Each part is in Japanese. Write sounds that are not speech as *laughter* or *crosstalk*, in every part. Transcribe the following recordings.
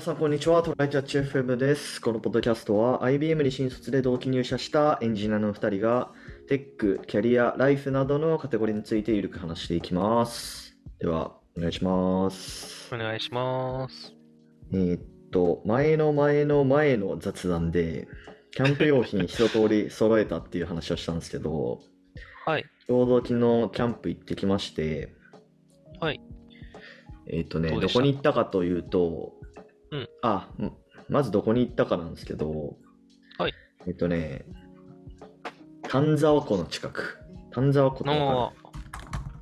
皆さん、こんにちは。トライキャッチ FM です。このポッドキャストは IBM に新卒で同期入社したエンジニアの2人がテック、キャリア、ライフなどのカテゴリーについてゆるく話していきます。では、お願いします。お願いします。えーっと、前の前の前の雑談で、キャンプ用品一通り揃えたっていう話をしたんですけど、はい。ちょうど昨日キャンプ行ってきまして、はい。えーっとね、どこに行ったかというと、うんあ、んまずどこに行ったかなんですけど、はい。えっとね、丹沢湖の近く。丹沢湖の、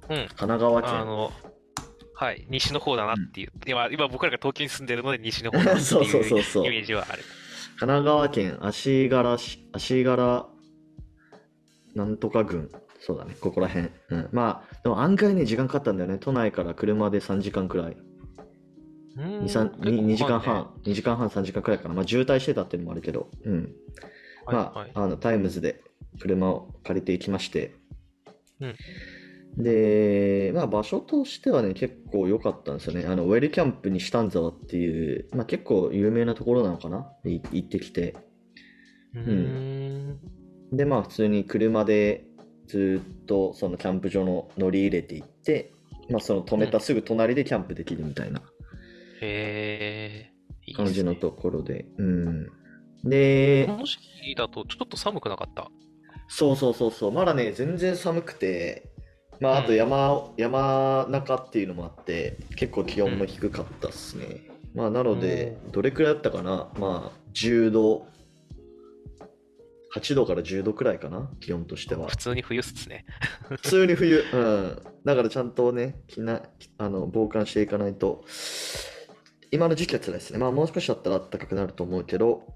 うんる。神奈川あ県。の、はい、西の方だなっていう。今、今僕らが東京に住んでるので西の方だなって *laughs* そうそうそういそううイメージはある。神奈川県足柄市、足柄なんとか郡。そうだね、ここら辺。うん。まあ、でも案外ね、時間かかったんだよね。都内から車で3時間くらい。うーん 2, 3 2, 時間。半、2時間半、3時間くらいかな。まあ、渋滞してたっていうのもあるけど。うん。はいまあ、はいあのタイムズで車を借りていきまして、うんで、まあ、場所としてはね、結構良かったんですよね。あのウェルキャンプにしたん沢っていう、まあ、結構有名なところなのかな？行ってきて、うーん。で、まあ、普通に車でずっとそのキャンプ場の乗り入れていって、まあ、その止めたすぐ隣でキャンプできるみたいなへえ。感じのところで、うん。でこ、の時期だとちょっと寒くなかった？そうそうそうそう、まだね、全然寒くて、まあ、あとうん山、山中っていうのもあって、結構気温も低かったっすね。まあ、なので、どれくらいだったかな？まあ、10度、8度から10度くらいかな？気温としては普。通に冬っすね。*laughs* 普通に冬、うん。だからちゃんとね、着な、あの、防寒していかないと、今の時期は辛いですね。まあ、もう少しだったら暖かくなると思うけど、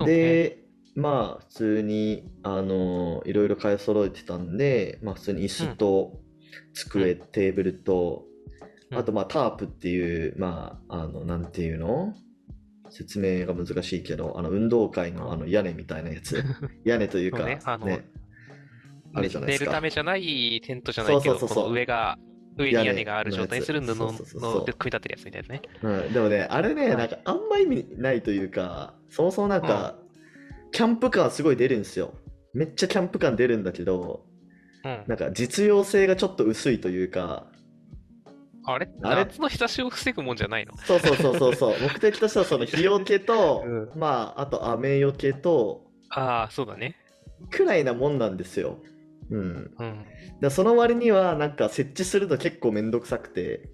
ね。で、まあ、普通に、あのいろいろ買い揃えてたんで、まあ、普通に椅子と机、テーブルと、うんあと、まあ、タープっていう、まあ、あの、なんていうの？説明が難しいけど、あの、運動会のあの屋根みたいなやつ。*laughs* 屋根というか、ねあのあるじゃないですか。寝るためじゃないテントじゃないけど、そうそうそうそうこの上が、上に屋根がある状態にする布ので組み立てるやつみたいなね。うん、でもね、あれね、はいなんかあんま意味ないというか、そもそもなんか、キャンプ感すごい出るんですよ。めっちゃキャンプ感出るんだけど、うん。なんか実用性がちょっと薄いというか、あれ？あれ？夏の日差しを防ぐもんじゃないの？そうそうそうそうそう、*laughs* 目的としてはその日よけと、うまあ、あと雨よけと、ああ、そうだね。くらいなもんなんですよ。うん。うん。でその割には、なんか設置すると結構めんどくさくて、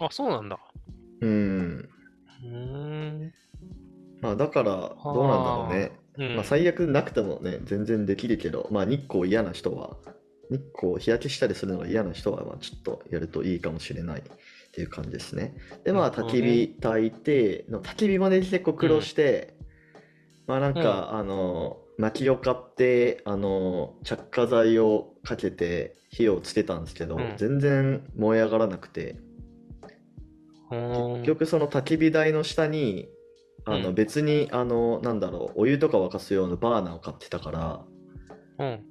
あ、そうなんだ。うん。うーん。まあ、だから、どうなんだろうね。うん。まあ、最悪なくてもね、全然できるけど、まあ、日光嫌な人は、日光日焼けしたりするのが嫌な人は、まあ、ちょっとやるといいかもしれないっていう感じですね。で、まあ、焚き火焚いて、の焚き火まで結構苦労して、まあ、なんか、あの、薪を買って、あの、着火剤をかけて火をつけたんですけど、うん。全然燃え上がらなくて、結結局その焚き火台の下に、あのうん。別に、あの、なんだろう、お湯とか沸かす用のバーナーを買ってたから、うん。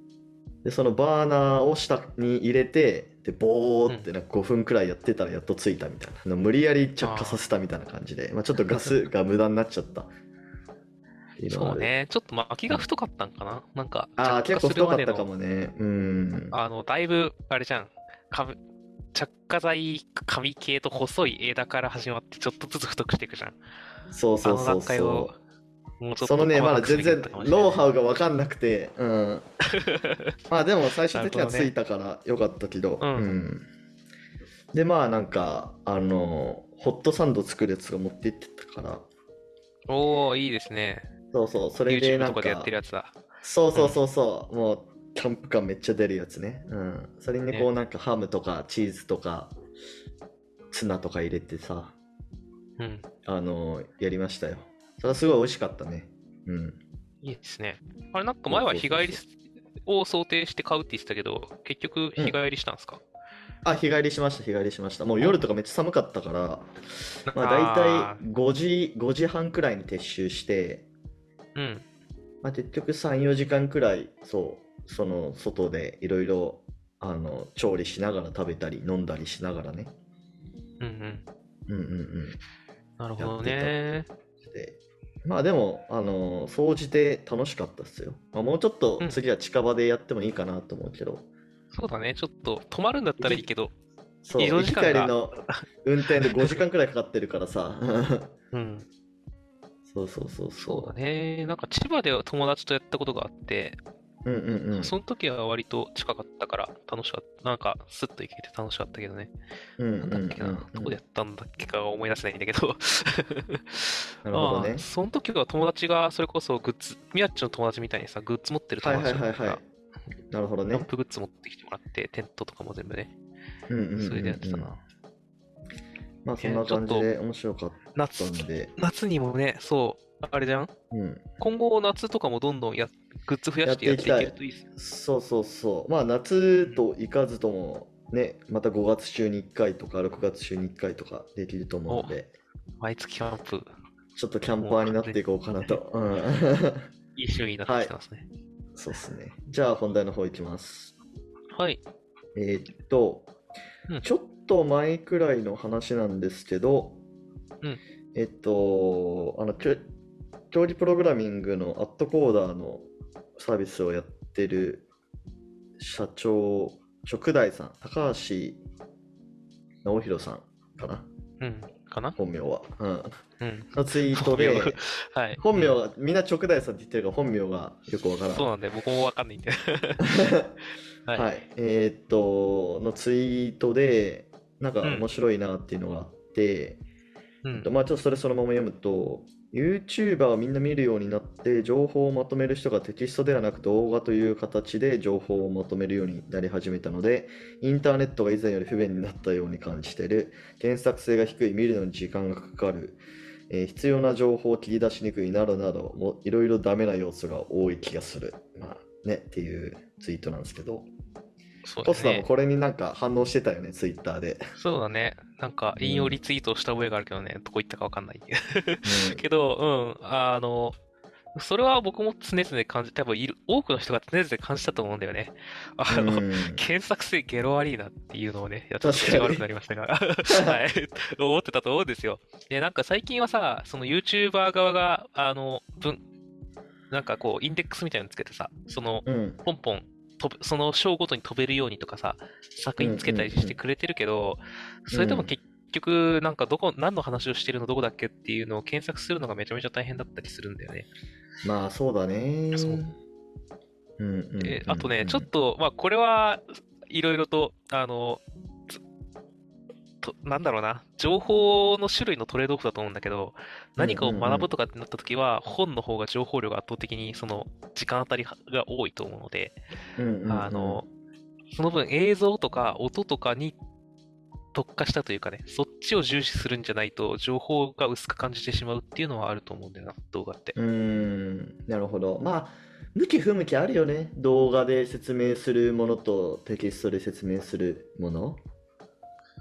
で、そのバーナーを下に入れて、で、ボーってなんか5分くらいやってたらやっとついたみたいな。無理やり着火させたみたいな感じで、まあちょっとガスが無駄になっちゃった。そうね。ちょっと薪が太かったんかな？なんか、ああ、結構太かったかもね。うん。あの、だいぶ、あれじゃん。かぶ着火剤、紙系と細い枝から始まって、ちょっとずつ太くしていくじゃん。そうそうそうそもう。そのね、まだ全然ノウハウ。ウが分かんなくて、うん。*laughs* まあでも最終的にはついたからよかったけど、うんうんで、まあなんか、あの、ホットサンド作るやつが持って行ってたから、おー、いいですね。そうそう、それでなんかやってるやつだ。そうそうそうそう、もうキャンプ感めっちゃ出るやつね。うん。それにこうねなんかハムとかチーズとかツナとか入れてさ、うん。あのやりましたよ。それはすごい美味しかったね。うん。いいですね。あれ、なんか前は日帰りを想定して買うって言ってたけど、結局日帰りしたんですか、あ、日帰りしました、日帰りしました。もう夜とかめっちゃ寒かったから、まああ大体5時、5時半くらいに撤収して、うん。まあ、結局3、4時間くらい、そう、その外でいろいろあの調理しながら食べたり飲んだりしながらね。うんうん。うんうんうん。なるほどね。でまあでも、あのー総じて楽しかったっすよ。まあ、もうちょっとうん次は近場でやってもいいかなと思うけど、そうだね。ちょっと泊まるんだったらいいけど、そう、行き時間が帰りの運転で5時間くらいかかってるからさ。うん。そうそうそうそうだそね。なんか千葉で友達とやったことがあって、う。うんうんうん。その時は割と近かったから楽しかった。なんかスッと行けて楽しかったけどね。うんうんなんだっけな。どこでやったんだっけかは思い出せないんだけど。*laughs* なるほどね *laughs* その時は友達がそれこそグッズ、みやっちの友達みたいにさ、グッズ持ってるはい友達だったからはいはいはい。なるほどねキャン。プグッズ持ってきてもらって、テントとかも全部ね、うんうんうんうんそれでやってたな。まあそんな感じで面白かった夏んで、夏にもね、そう、あれじゃんうん、今後夏とかもどんどんやグッズ増やしてやっていけるといいっす。そうそうそう。まあ夏と行かずともね、また5月中に1回とか6月中に1回とかできると思うので、毎月キャンプ、ちょっとキャンパーになっていこうかなと。うん、いい趣味になってきてますね。そうですね。じゃあ本題の方いきます。はい。えーっと、うんちょっと前くらいの話なんですけど、うんえっと、あの、競技プログラミングのアットコーダーのサービスをやってる社長、直大さん、高橋直弘さんかな、うん。かな？本名は。うん。うん。のツイートで、はい。本名は、みんな直大さんって言ってるから本名がよくわからん。そうなんで、僕もわかんないんで。*laughs* はい。はい、えーっと、のツイートで、なんかうん面白いなっていうのがあって、うん。まあちょっとそれそのまま読むと、YouTuber をみんな見るようになって、情報をまとめる人がテキストではなく動画という形で情報をまとめるようになり始めたので、インターネットが以前より不便になったように感じている。検索性が低い、見るのに時間がかかる。えー必要な情報を切り出しにくいなどなど、もいろいろダメな要素が多い気がする。まあね、っていうツイートなんですけど。そうポスターもだね。これになんか反応してたよね、ツイッターで。そうだね。なんか、引用リツイートした覚えがあるけどね、どこ行ったかわかんない。うん *laughs* けど、うん、あの、それは僕も常々感じ、多分いる、多くの人が常々感じたと思うんだよね。あの、うん検索性ゲロ悪いなっていうのをね、いやちょっと口が悪くなりましたが、*laughs* はい、思ってたと思うんですよ。で、なんか最近はさ、その YouTuber 側が、あの、文、なんかこう、インデックスみたいなのつけてさ、その、うん。ポンポンその章ごとに飛べるようにとかさ、作品つけたりしてくれてるけど、それでも結局、なんかどこ、何の話をしてるのどこだっけっていうのを検索するのがめちゃめちゃ大変だったりするんだよね。まあそうだね。そううんうんうんで、あとね、ちょっと。と、まあ、これはいろいろと、あの、つと、なんだろうな、情報の種類のトレードオフだと思うんだけど、何かを学ぶとかってなった時は、本の方が情報量が圧倒的に、その、時間当たりが多いと思うので、あの、その分映像とか音とかに特化したというかね、そっちを重視するんじゃないと、情報が薄く感じてしまうっていうのはあると思うんだよな、動画って。うーん、なるほど。まあ、向き不向きあるよね。動画で説明するものとテキストで説明するもの。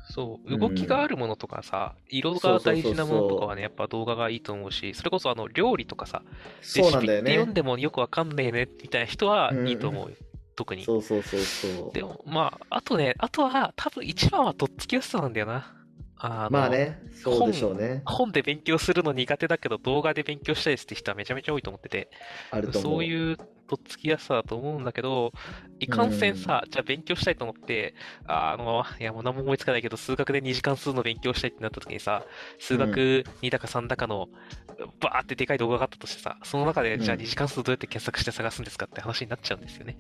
そう、うん動きがあるものとかさ、色が大事なものとかはね、やっぱ動画がいいと思うし、それこそあの料理とかさ、そうなんだよねレシピって読ん。でもよくわかんないねみたいな人はうんいいと思うよ、特に。そうそうそうそう。でも、まあ、あとね、あとは多分一番はとっつきやすさなんだよな。あのまあね、そうでしょうね。本で勉強するの苦手だけど動画で勉強したいですって人はめちゃめちゃ多いと思ってて、あると思う。そういうとっつきやすさだと思うんだけど、いかんせんさ、じゃあ勉強したいと思って、ああの、いやもう何も思いつかないけど、数学で2時間数の勉強したいってなった時にさ、数学2だか3だかの、バーってでかい動画があったとしてさ、その中で、うんじゃあ2時間数どうやって検索して探すんですかって話になっちゃうんですよね。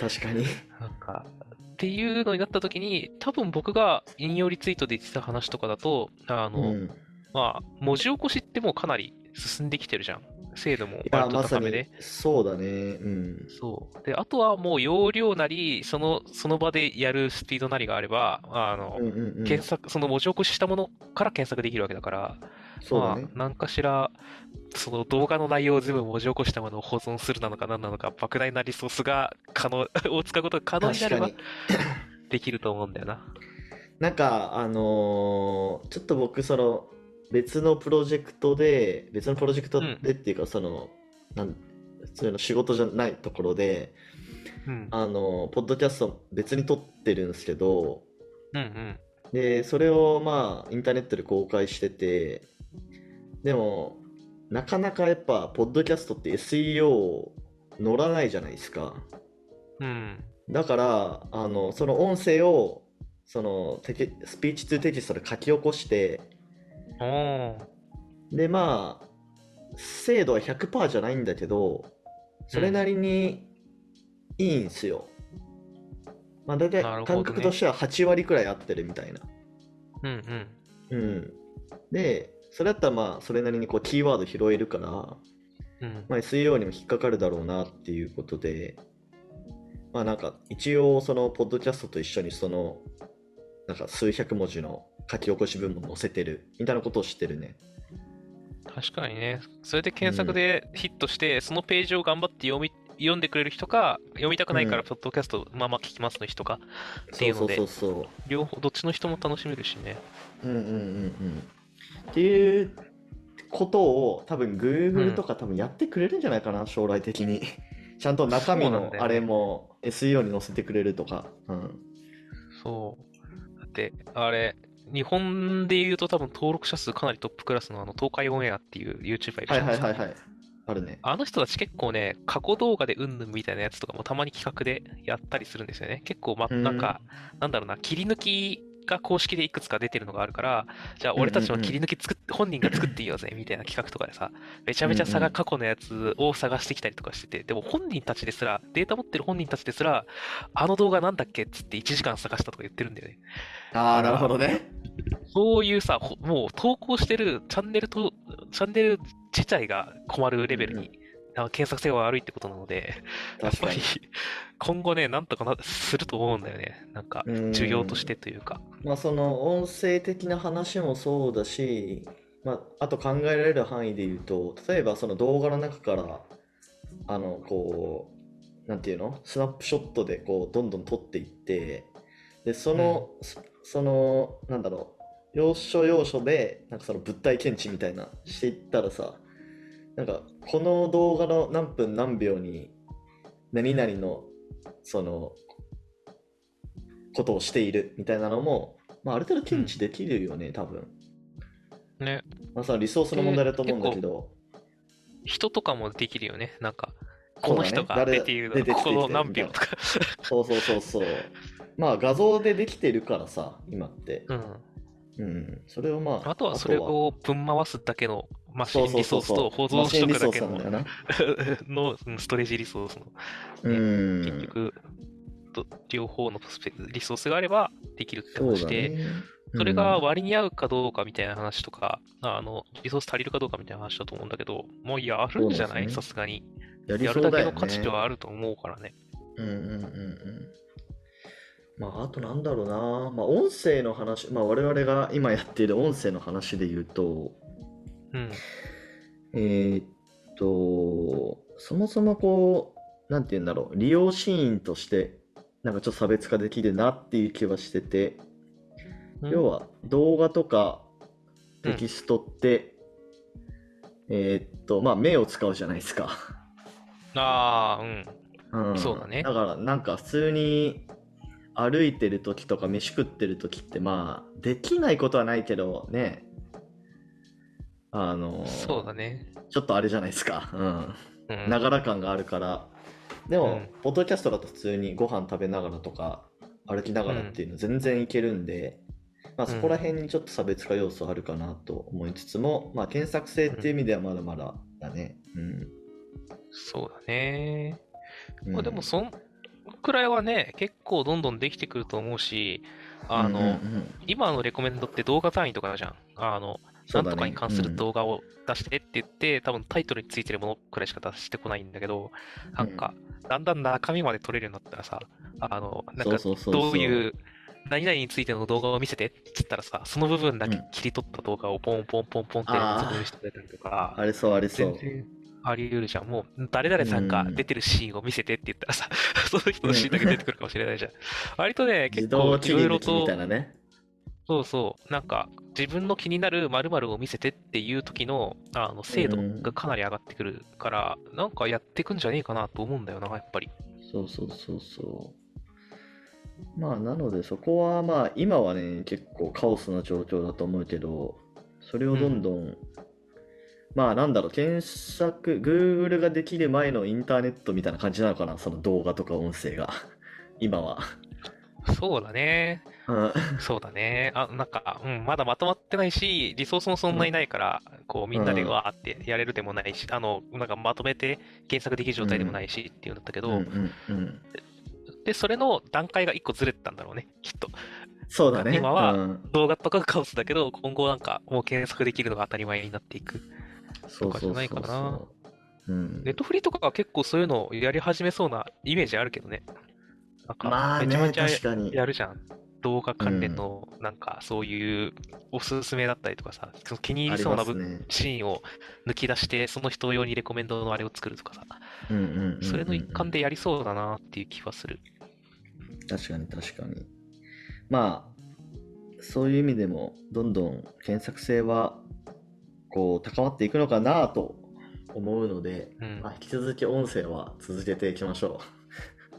確かに。なんか、っていうのになった時に、多分僕が引用リツイートで言ってた話とかだと、あの、うん。まあ、文字起こしってもうかなり進んできてるじゃん。精度も割と高めで。、そうだね。うん。そう。で、あとはもう容量なり、その、その場でやるスピードなりがあれば、あの、うんうんうん。検索、その文字起こししたものから検索できるわけだから、そうだねま。あ、何かしら、その動画の内容を全部文字起こしたものを保存するなのか何なのか、莫大なリソースが可能、*laughs* を使うことが可能になれば。できると思うんだよな。なんか、あのーちょっと僕、その、別のプロジェクトで、別のプロジェクトでっていうか、その、なん、普通の仕事じゃないところで、うん。あのーポッドキャスト別に撮ってるんですけど、うんうん。で、それをまあ、インターネットで公開してて、でも、なかなかやっぱ、ポッドキャストって SEO 乗らないじゃないですか。うん。だから、あの、その音声を、そのテキ、スピーチ2テキストで書き起こして。で、まあ、精度は100%じゃないんだけど、それなりにいいんすよ。まあ、大体感覚としては8割くらい合ってるみたいな。うんうん。うん。で、それだったらまあ、それなりにこう、キーワード拾えるから、うん。まあ、SEO にも引っかかるだろうなっていうことで、まあなんか、一応その、ポッドキャストと一緒にその、なんか数百文字の書き起こし文も載せてる、みたいなことを知ってるね。確かにね。それで検索でヒットして、そのページを頑張って読み、読んでくれる人か、読みたくないから、うんポッドキャストまあまあ聞きますの人か、ってそそういううのでそうそう。両方、どっちの人も楽しめるしね。うんうんうんうん。っていうことを多分 Google とか多分やってくれるんじゃないかな、将来的に。*laughs* ちゃんと中身のあれも SEO に載せてくれるとか。うん。そう。だって、あれ、日本で言うと多分登録者数かなりトップクラスのあの東海オンエアっていう YouTuber いるじはいゃないですか。はいはいはい。あるね。あの人たち結構ね、過去動画でうんぬんみたいなやつとかもたまに企画でやったりするんですよね。結構、ま、うんなんか、なんだろうな、切り抜きが公式でいくつか出てるのがあるから、じゃあ俺たちの切り抜き作って、本人が作っていいよぜ、みたいな企画とかでさ、めちゃめちゃ差が過去のやつを探してきたりとかしてて、でも本人たちですら、データ持ってる本人たちですら、あの動画なんだっけっつって1時間探したとか言ってるんだよね。ああ、なるほどね。そういうさ、ほもう投稿してるチャンネルと、チャンネル自体が困るレベルに、あの検索性が悪いってことなので、やっぱり。今後ね、なんとかなすると思うんだよね。なんか、うん需要としてというか。まあその音声的な話もそうだし、まあ、あと考えられる範囲で言うと、例えばその動画の中から、あの、こう、なんていうの？スナップショットでこう、どんどん撮っていって、で、その、そその、なんだろう、要所要所で、なんかその物体検知みたいなしていったらさ、なんか、この動画の何分何秒に、何々の、その、ことをしているみたいなのも、まあ、ある程度検知できるよね、多分。ね。まあ、そのリソースの問題だと思うんだけど、人とかもできるよね。なんか、この人が誰出ているのこの何秒とか。そうそうそうそう。まあ、画像でできてるからさ、今って。うん。うん。それをまあ、あとはそれをぶん回すだけのマシンそうそうリソースとそうそう。保存しとくだけのマシンリソースなんだよな。*laughs* のうんストレージリソースのうん。結局、と両方のスペリソースがあればできるって話で、ね。それがうん割に合うかどうかみたいな話とか、あの、リソース足りるかどうかみたいな話だと思うんだけど、もうやるんじゃない？さすがに。や。るだけの価値はあると思うからね。うんうんうんうん。まあ、あとなんだろうな。まあ、音声の話、まあ、我々が今やっている音声の話で言うと、うん。えーっと、そもそもこう、なんて言うんだろう、利用シーンとして、なんかちょっと差別化できるなっていう気はしてて、要は動画とかテキストって、えーっと、まあ目を使うじゃないですか。ああ、うん。うん、そうだねだからなんか普通に歩いてる時とか飯食ってる時ってまあできないことはないけどね、あの、そうだね。ちょっとあれじゃないですか。うん。うん。ながら感があるから。でも、うんポッドキャストだと普通にご飯食べながらとか、歩きながらっていうの全然いけるんで、まあそこら辺にちょっと差別化要素あるかなと思いつつも、まあ検索性っていう意味ではまだまだだね。うん。そうだね。うんまあでも、そんくらいはね、結構どんどんできてくると思うし、あの、うんうんうん。今のレコメンドって動画単位とかじゃん。あの、そうんとかに関する動画を出してって言って、多分タイトルについてるものくらいしか出してこないんだけど、なんか、だんだん中身まで撮れるようになったらさ、あの、なんか、どういう、何々についての動画を見せてって言ったらさ、その部分だけ切り取った動画をポンポンポンポンってあー。説明してくれたりとか、あれそうあれそう。全。然あり得るじゃん。もう、誰々さんが出てるシーンを見せてって言ったらさ、*laughs* その人のシーンだけ出てくるかもしれないじゃん。割とね、自結構いろいろと。そうそう、なんか、自分の気になる〇〇を見せてっていう時の、あの、精度がかなり上がってくるから、なんかやってくんじゃねえかなと思うんだよな、やっぱり。そうそうそうそう。まあ、なのでそこはまあ、今はね、結構カオスな状況だと思うけど、それをどんどん、まあ、なんだろう、検索、Google ができる前のインターネットみたいな感じなのかな、その動画とか音声が。*laughs* 今は。そうだね。うんそうだね。あ、なんか、うん、まだまとまってないし、リソースもそんなにないから、こう、みんなでうんわーってやれるでもないし、あの、なんかまとめて検索できる状態でもないしっていうんだったけど、うんうんうん。で、それの段階が一個ずれてたんだろうね、きっと。そうだね。今はうん動画とかがカオスだけど、今後なんかもう検索できるのが当たり前になっていく。とかじゃないかなネットフリとかは結構そういうのをやり始めそうなイメージあるけどね。なんか、まあね、めちゃめちゃ確かに。やるじゃん。動画関連の、なんかそういうおすすめだったりとかさ、その気に入ありりそうなね。シーンを抜き出して、その人用にレコメンドのあれを作るとかさ、うんうんうんうんうんそれの一環でやりそうだなっていう気はする。確かに確かに。まあ、そういう意味でも、どんどん検索性は、こう、高まっていくのかなと思うので、うんまあ、引き続き音声は続けていきましょ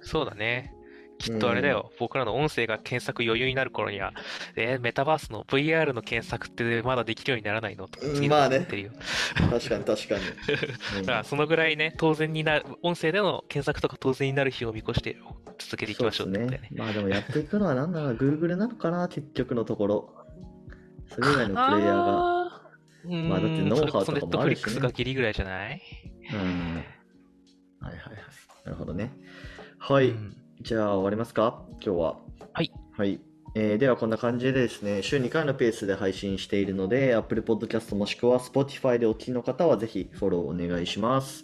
そうだね。きっとあれだよ、僕らの音声が検索余裕になる頃には、えーメタバースの VR の検索ってまだできるようにならないの？とかうん次のまあね。確かに確かに。*laughs* うんだからそのぐらいね、当然になる、音声での検索とか当然になる日を見越して続けていきましょうってことだよね。まあでもやっていくのは何なの Google なのかな、結局のとこころ。それ以外のプレイヤーが。まあだってノウハウとかもあるしねそれこそネットフリックスがギリぐらいじゃない？うん。はいはいはい。なるほどね。はい。うんじゃあ終わりますか？今日は。はい。はい。えーではこんな感じでですね、週2回のペースで配信しているので、Apple Podcast もしくは Spotify でお聞きの方はぜひフォローお願いします。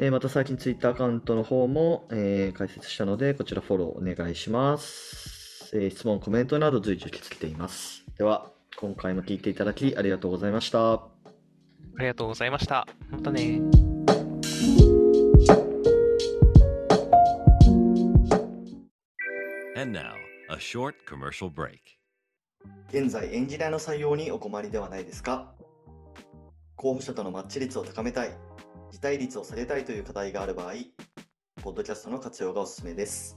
えーまた最近 Twitter アカウントの方も、えー開設したので、こちらフォローお願いします。えー質問、コメントなど随時受け付けています。では、今回も聞いていただきありがとうございました。ありがとうございました。またね。And now, a short commercial break. 現在エンジニアの採用にお困りではないですか？候補者とのマッチ率を高めたい、辞退率を下げたいという課題がある場合、ポッドキャストの活用がおすすめです。